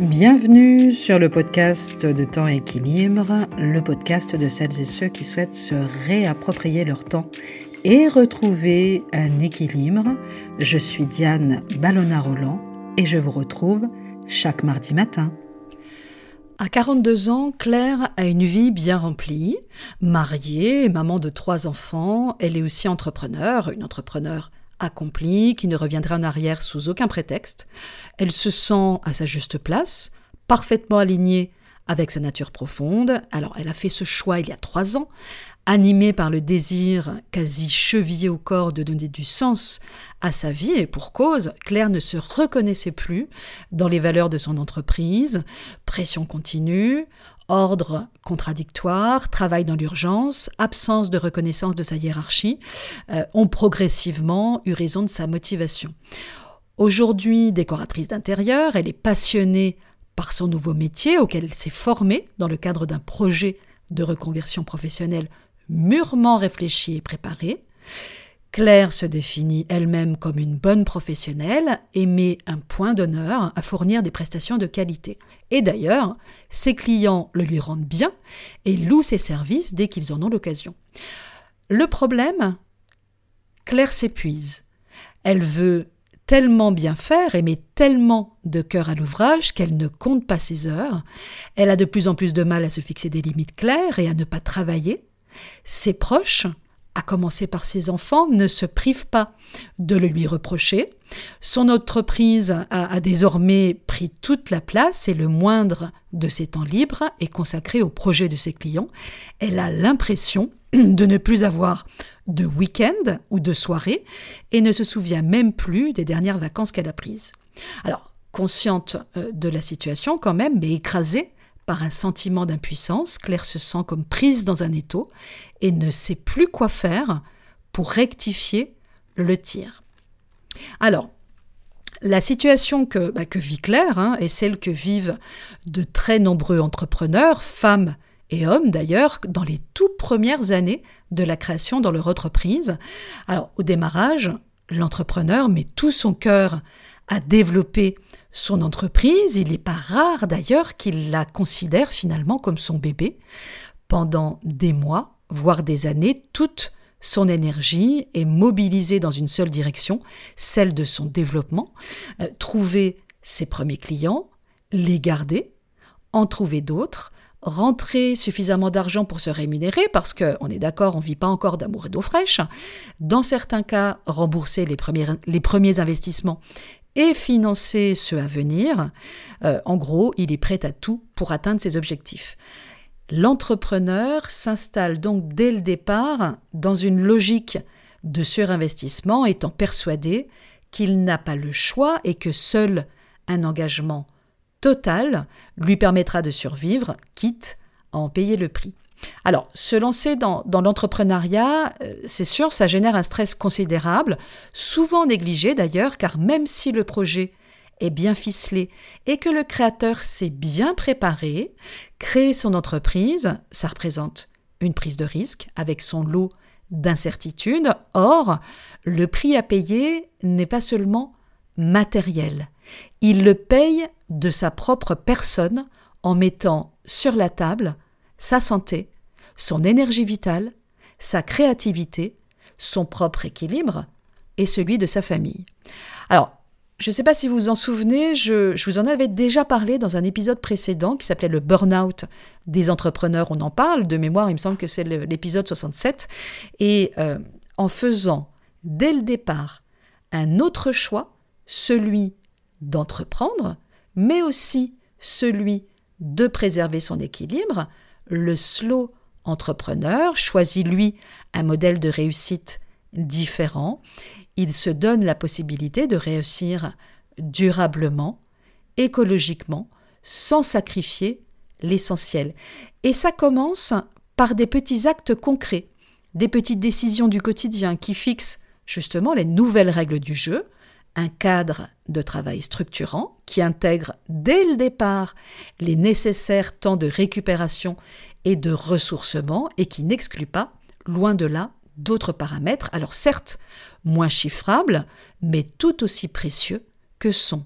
Bienvenue sur le podcast de Temps Équilibre, le podcast de celles et ceux qui souhaitent se réapproprier leur temps et retrouver un équilibre. Je suis Diane Ballona-Roland et je vous retrouve chaque mardi matin. À 42 ans, Claire a une vie bien remplie. Mariée, maman de trois enfants, elle est aussi entrepreneur, une entrepreneur accomplie, qui ne reviendra en arrière sous aucun prétexte. Elle se sent à sa juste place, parfaitement alignée avec sa nature profonde. Alors elle a fait ce choix il y a trois ans, animée par le désir quasi chevillé au corps de donner du sens à sa vie, et pour cause, Claire ne se reconnaissait plus dans les valeurs de son entreprise, pression continue, ordre contradictoire, travail dans l'urgence, absence de reconnaissance de sa hiérarchie, euh, ont progressivement eu raison de sa motivation. Aujourd'hui décoratrice d'intérieur, elle est passionnée par son nouveau métier auquel elle s'est formée dans le cadre d'un projet de reconversion professionnelle mûrement réfléchi et préparé. Claire se définit elle-même comme une bonne professionnelle et met un point d'honneur à fournir des prestations de qualité. Et d'ailleurs, ses clients le lui rendent bien et louent ses services dès qu'ils en ont l'occasion. Le problème, Claire s'épuise. Elle veut tellement bien faire et met tellement de cœur à l'ouvrage qu'elle ne compte pas ses heures. Elle a de plus en plus de mal à se fixer des limites claires et à ne pas travailler. Ses proches à commencer par ses enfants, ne se prive pas de le lui reprocher. Son entreprise a, désormais pris toute la place et le moindre de ses temps libres est consacré au projet de ses clients. Elle a l'impression de ne plus avoir de week-end ou de soirée et ne se souvient même plus des dernières vacances qu'elle a prises. Alors, consciente euh, de la situation quand même, mais écrasée par un sentiment d'impuissance, Claire se sent comme prise dans un étau et ne sait plus quoi faire pour rectifier le tir. Alors, la situation que, bah, vit Claire hein, est celle que vivent de très nombreux entrepreneurs, femmes et hommes d'ailleurs, dans les toutes premières années de la création dans leur entreprise. Alors, au démarrage, l'entrepreneur met tout son cœur à développer son entreprise. Il n'est pas rare d'ailleurs qu'il la considère finalement comme son bébé. Pendant des mois, voire des années, toute son énergie est mobilisée dans une seule direction, celle de son développement, euh, trouver ses premiers clients, les garder, en trouver d'autres, rentrer suffisamment d'argent pour se rémunérer, parce qu'on est d'accord, on ne vit pas encore d'amour et d'eau fraîche, dans certains cas, rembourser les premiers, les premiers investissements et financer ceux à venir. Euh, en gros, il est prêt à tout pour atteindre ses objectifs. L'entrepreneur s'installe donc dès le départ dans une logique de surinvestissement, étant persuadé qu'il n'a pas le choix et que seul un engagement total lui permettra de survivre, quitte à en payer le prix. Alors, se lancer dans, l'entrepreneuriat, euh, c'est sûr, ça génère un stress considérable, souvent négligé d'ailleurs, car même si le projet est bien ficelé et que le créateur s'est bien préparé, créer son entreprise, ça représente une prise de risque avec son lot d'incertitudes. Or, le prix à payer n'est pas seulement matériel, il le paye de sa propre personne en mettant sur la table sa santé, son énergie vitale, sa créativité, son propre équilibre et celui de sa famille. Alors, je ne sais pas si vous vous en souvenez, je, vous en avais déjà parlé dans un épisode précédent qui s'appelait le burn-out des entrepreneurs. On en parle de mémoire, il me semble que c'est l'épisode 67. Et euh, en faisant dès le départ un autre choix, celui d'entreprendre, mais aussi celui de préserver son équilibre, le slow entrepreneur choisit lui un modèle de réussite différent. Il se donne la possibilité de réussir durablement, écologiquement, sans sacrifier l'essentiel. Et ça commence par des petits actes concrets, des petites décisions du quotidien qui fixent justement les nouvelles règles du jeu, un cadre de travail structurant qui intègre dès le départ les nécessaires temps de récupération et de ressourcement et qui n'exclut pas, loin de là, d'autres paramètres, alors certes moins chiffrables, mais tout aussi précieux que sont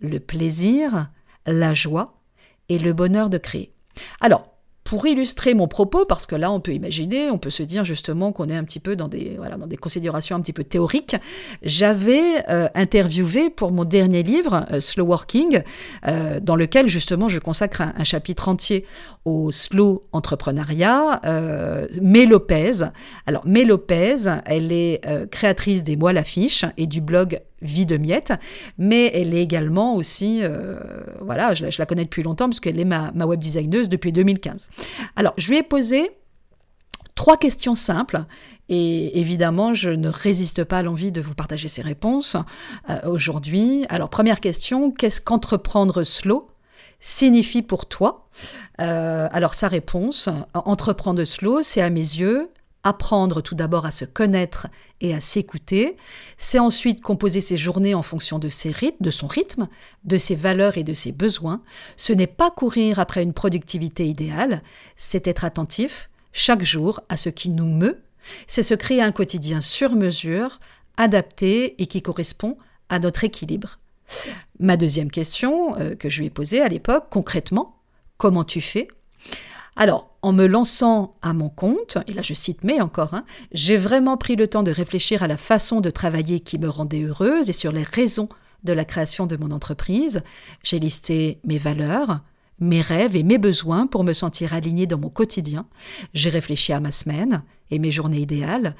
le plaisir, la joie et le bonheur de créer. Alors, pour illustrer mon propos, parce que là on peut imaginer, on peut se dire justement qu'on est un petit peu dans des, voilà, dans des considérations un petit peu théoriques, j'avais euh, interviewé pour mon dernier livre, euh, Slow Working, euh, dans lequel justement je consacre un, chapitre entier au slow entrepreneuriat, Mé Lopez. Alors Mé Lopez, elle est créatrice des mois l'affiche et du blog vie de miettes, mais elle est également aussi, euh, voilà, je la, connais depuis longtemps puisqu'elle est ma, ma web designeuse depuis 2015. Alors, je lui ai posé trois questions simples et évidemment, je ne résiste pas à l'envie de vous partager ces réponses euh, aujourd'hui. Alors, première question, qu'est-ce qu'entreprendre slow signifie pour toi? Euh, Alors, sa réponse, entreprendre slow, c'est à mes yeux apprendre tout d'abord à se connaître et à s'écouter, c'est ensuite composer ses journées en fonction de, ses rythmes, de son rythme, de ses valeurs et de ses besoins. Ce n'est pas courir après une productivité idéale, c'est être attentif chaque jour à ce qui nous meut, c'est se créer un quotidien sur mesure, adapté et qui correspond à notre équilibre. Ma deuxième question euh, que je lui ai posée à l'époque, concrètement, comment tu fais? Alors, en me lançant à mon compte, et là je cite mais encore, hein, j'ai vraiment pris le temps de réfléchir à la façon de travailler qui me rendait heureuse et sur les raisons de la création de mon entreprise. J'ai listé mes valeurs, mes rêves et mes besoins pour me sentir alignée dans mon quotidien. J'ai réfléchi à ma semaine et mes journées idéales.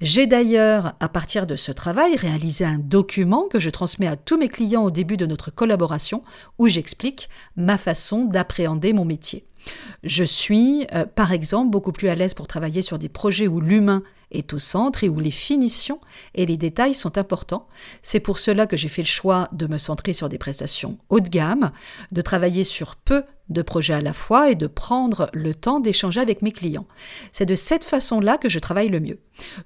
J'ai d'ailleurs, à partir de ce travail, réalisé un document que je transmets à tous mes clients au début de notre collaboration où j'explique ma façon d'appréhender mon métier. Je suis, euh, par exemple, beaucoup plus à l'aise pour travailler sur des projets où l'humain est au centre et où les finitions et les détails sont importants. C'est pour cela que j'ai fait le choix de me centrer sur des prestations haut de gamme, de travailler sur peu de projets à la fois et de prendre le temps d'échanger avec mes clients. C'est de cette façon-là que je travaille le mieux.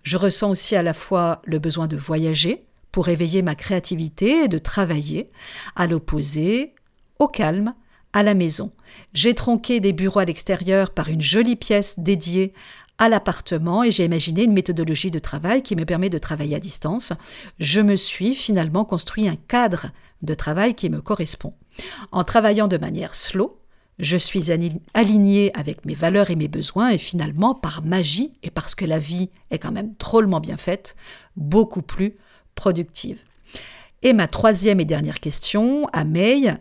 Je ressens aussi à la fois le besoin de voyager pour éveiller ma créativité et de travailler à l'opposé, au calme, à la maison. J'ai tronqué des bureaux à l'extérieur par une jolie pièce dédiée à l'appartement et j'ai imaginé une méthodologie de travail qui me permet de travailler à distance. Je me suis finalement construit un cadre de travail qui me correspond. En travaillant de manière slow, je suis aligné avec mes valeurs et mes besoins et finalement, par magie et parce que la vie est quand même drôlement bien faite, beaucoup plus productive. Et ma troisième et dernière question à May,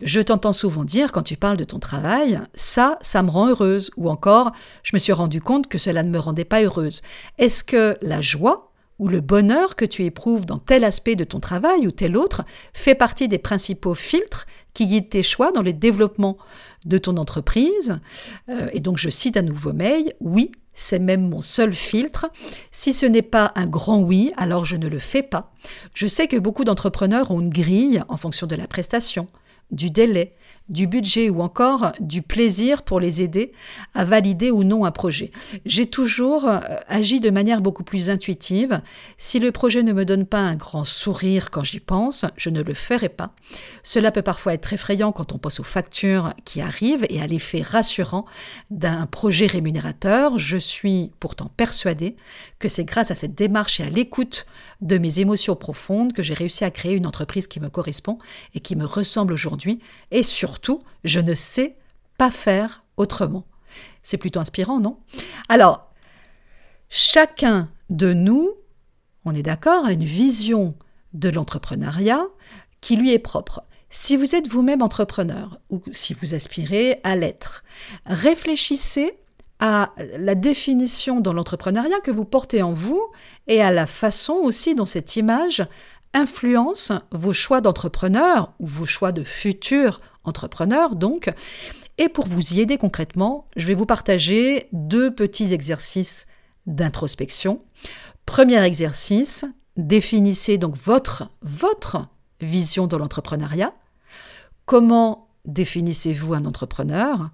je t'entends souvent dire quand tu parles de ton travail, ça, ça me rend heureuse, ou encore, je me suis rendu compte que cela ne me rendait pas heureuse. Est-ce que la joie ou le bonheur que tu éprouves dans tel aspect de ton travail ou tel autre fait partie des principaux filtres qui guident tes choix dans le développement de ton entreprise? Euh, Et donc je cite à nouveau May, oui, c'est même mon seul filtre. Si ce n'est pas un grand oui, alors je ne le fais pas. Je sais que beaucoup d'entrepreneurs ont une grille en fonction de la prestation, du délai, du budget ou encore du plaisir pour les aider à valider ou non un projet. J'ai toujours euh, agi de manière beaucoup plus intuitive. Si le projet ne me donne pas un grand sourire quand j'y pense, je ne le ferai pas. Cela peut parfois être effrayant quand on pense aux factures qui arrivent et à l'effet rassurant d'un projet rémunérateur. Je suis pourtant persuadée que c'est grâce à cette démarche et à l'écoute de mes émotions profondes que j'ai réussi à créer une entreprise qui me correspond et qui me ressemble aujourd'hui et surtout surtout, je ne sais pas faire autrement. C'est plutôt inspirant, non? Alors, chacun de nous, on est d'accord, a une vision de l'entrepreneuriat qui lui est propre. Si vous êtes vous-même entrepreneur ou si vous aspirez à l'être, réfléchissez à la définition dans l'entrepreneuriat que vous portez en vous et à la façon aussi dont cette image influence vos choix d'entrepreneur ou vos choix de futur entrepreneur donc. Et pour vous y aider concrètement, je vais vous partager deux petits exercices d'introspection. Premier exercice, définissez donc votre, vision de l'entrepreneuriat. Comment définissez-vous un entrepreneur?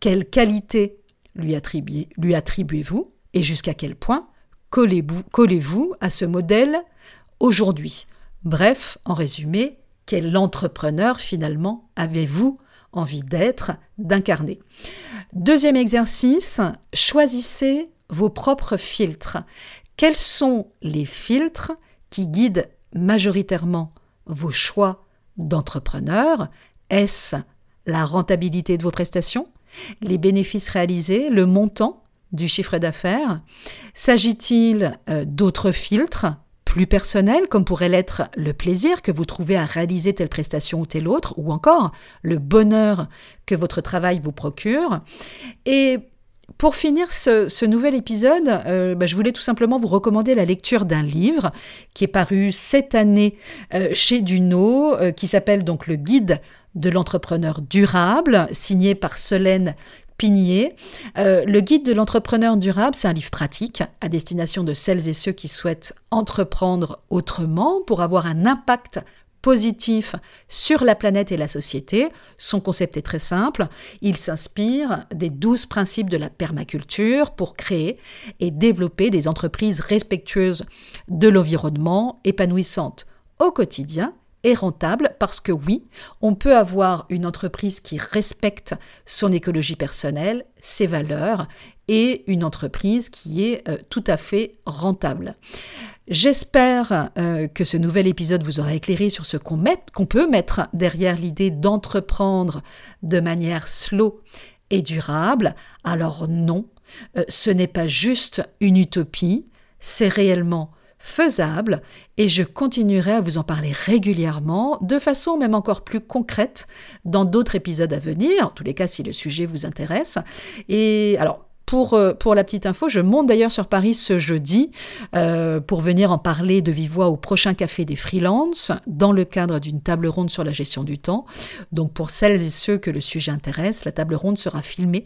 Quelles qualités lui, attribuez-vous? Et jusqu'à quel point collez-vous collez à ce modèle aujourd'hui. Bref, en résumé, quel entrepreneur finalement avez-vous envie d'être, d'incarner? Deuxième exercice, choisissez vos propres filtres. Quels sont les filtres qui guident majoritairement vos choix d'entrepreneur? Est-ce la rentabilité de vos prestations, les bénéfices réalisés, le montant du chiffre d'affaires? S'agit-il euh, d'autres filtres? Plus personnels, comme pourrait l'être le plaisir que vous trouvez à réaliser telle prestation ou telle autre, ou encore le bonheur que votre travail vous procure. Et pour finir ce, nouvel épisode, euh, bah, je voulais tout simplement vous recommander la lecture d'un livre qui est paru cette année euh, chez Duno, qui s'appelle donc Le Guide de l'entrepreneur durable, signé par Solène Pigné. Euh, le guide de l'entrepreneur durable, c'est un livre pratique à destination de celles et ceux qui souhaitent entreprendre autrement pour avoir un impact positif sur la planète et la société. Son concept est très simple. Il s'inspire des douze principes de la permaculture pour créer et développer des entreprises respectueuses de l'environnement, épanouissantes au quotidien rentable parce que oui, on peut avoir une entreprise qui respecte son écologie personnelle, ses valeurs et une entreprise qui est euh, tout à fait rentable. J'espère euh, que ce nouvel épisode vous aura éclairé sur ce qu'on peut mettre derrière l'idée d'entreprendre de manière slow et durable. Alors non, euh, ce n'est pas juste une utopie, c'est réellement faisable et je continuerai à vous en parler régulièrement, de façon même encore plus concrète, dans d'autres épisodes à venir, en tous les cas si le sujet vous intéresse. Et alors, pour, euh, pour, la petite info, je monte d'ailleurs sur Paris ce jeudi euh, pour venir en parler de vive au prochain Café des Freelances dans le cadre d'une table ronde sur la gestion du temps. Donc pour celles et ceux que le sujet intéresse, la table ronde sera filmée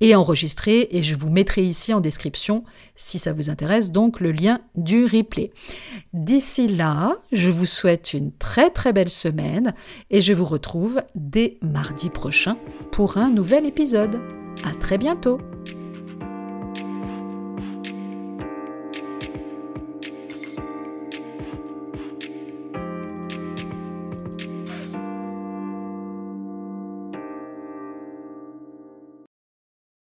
et enregistrée et je vous mettrai ici en description, si ça vous intéresse, donc le lien du replay. D'ici là, je vous souhaite une très très belle semaine et je vous retrouve dès mardi prochain pour un nouvel épisode. À très bientôt!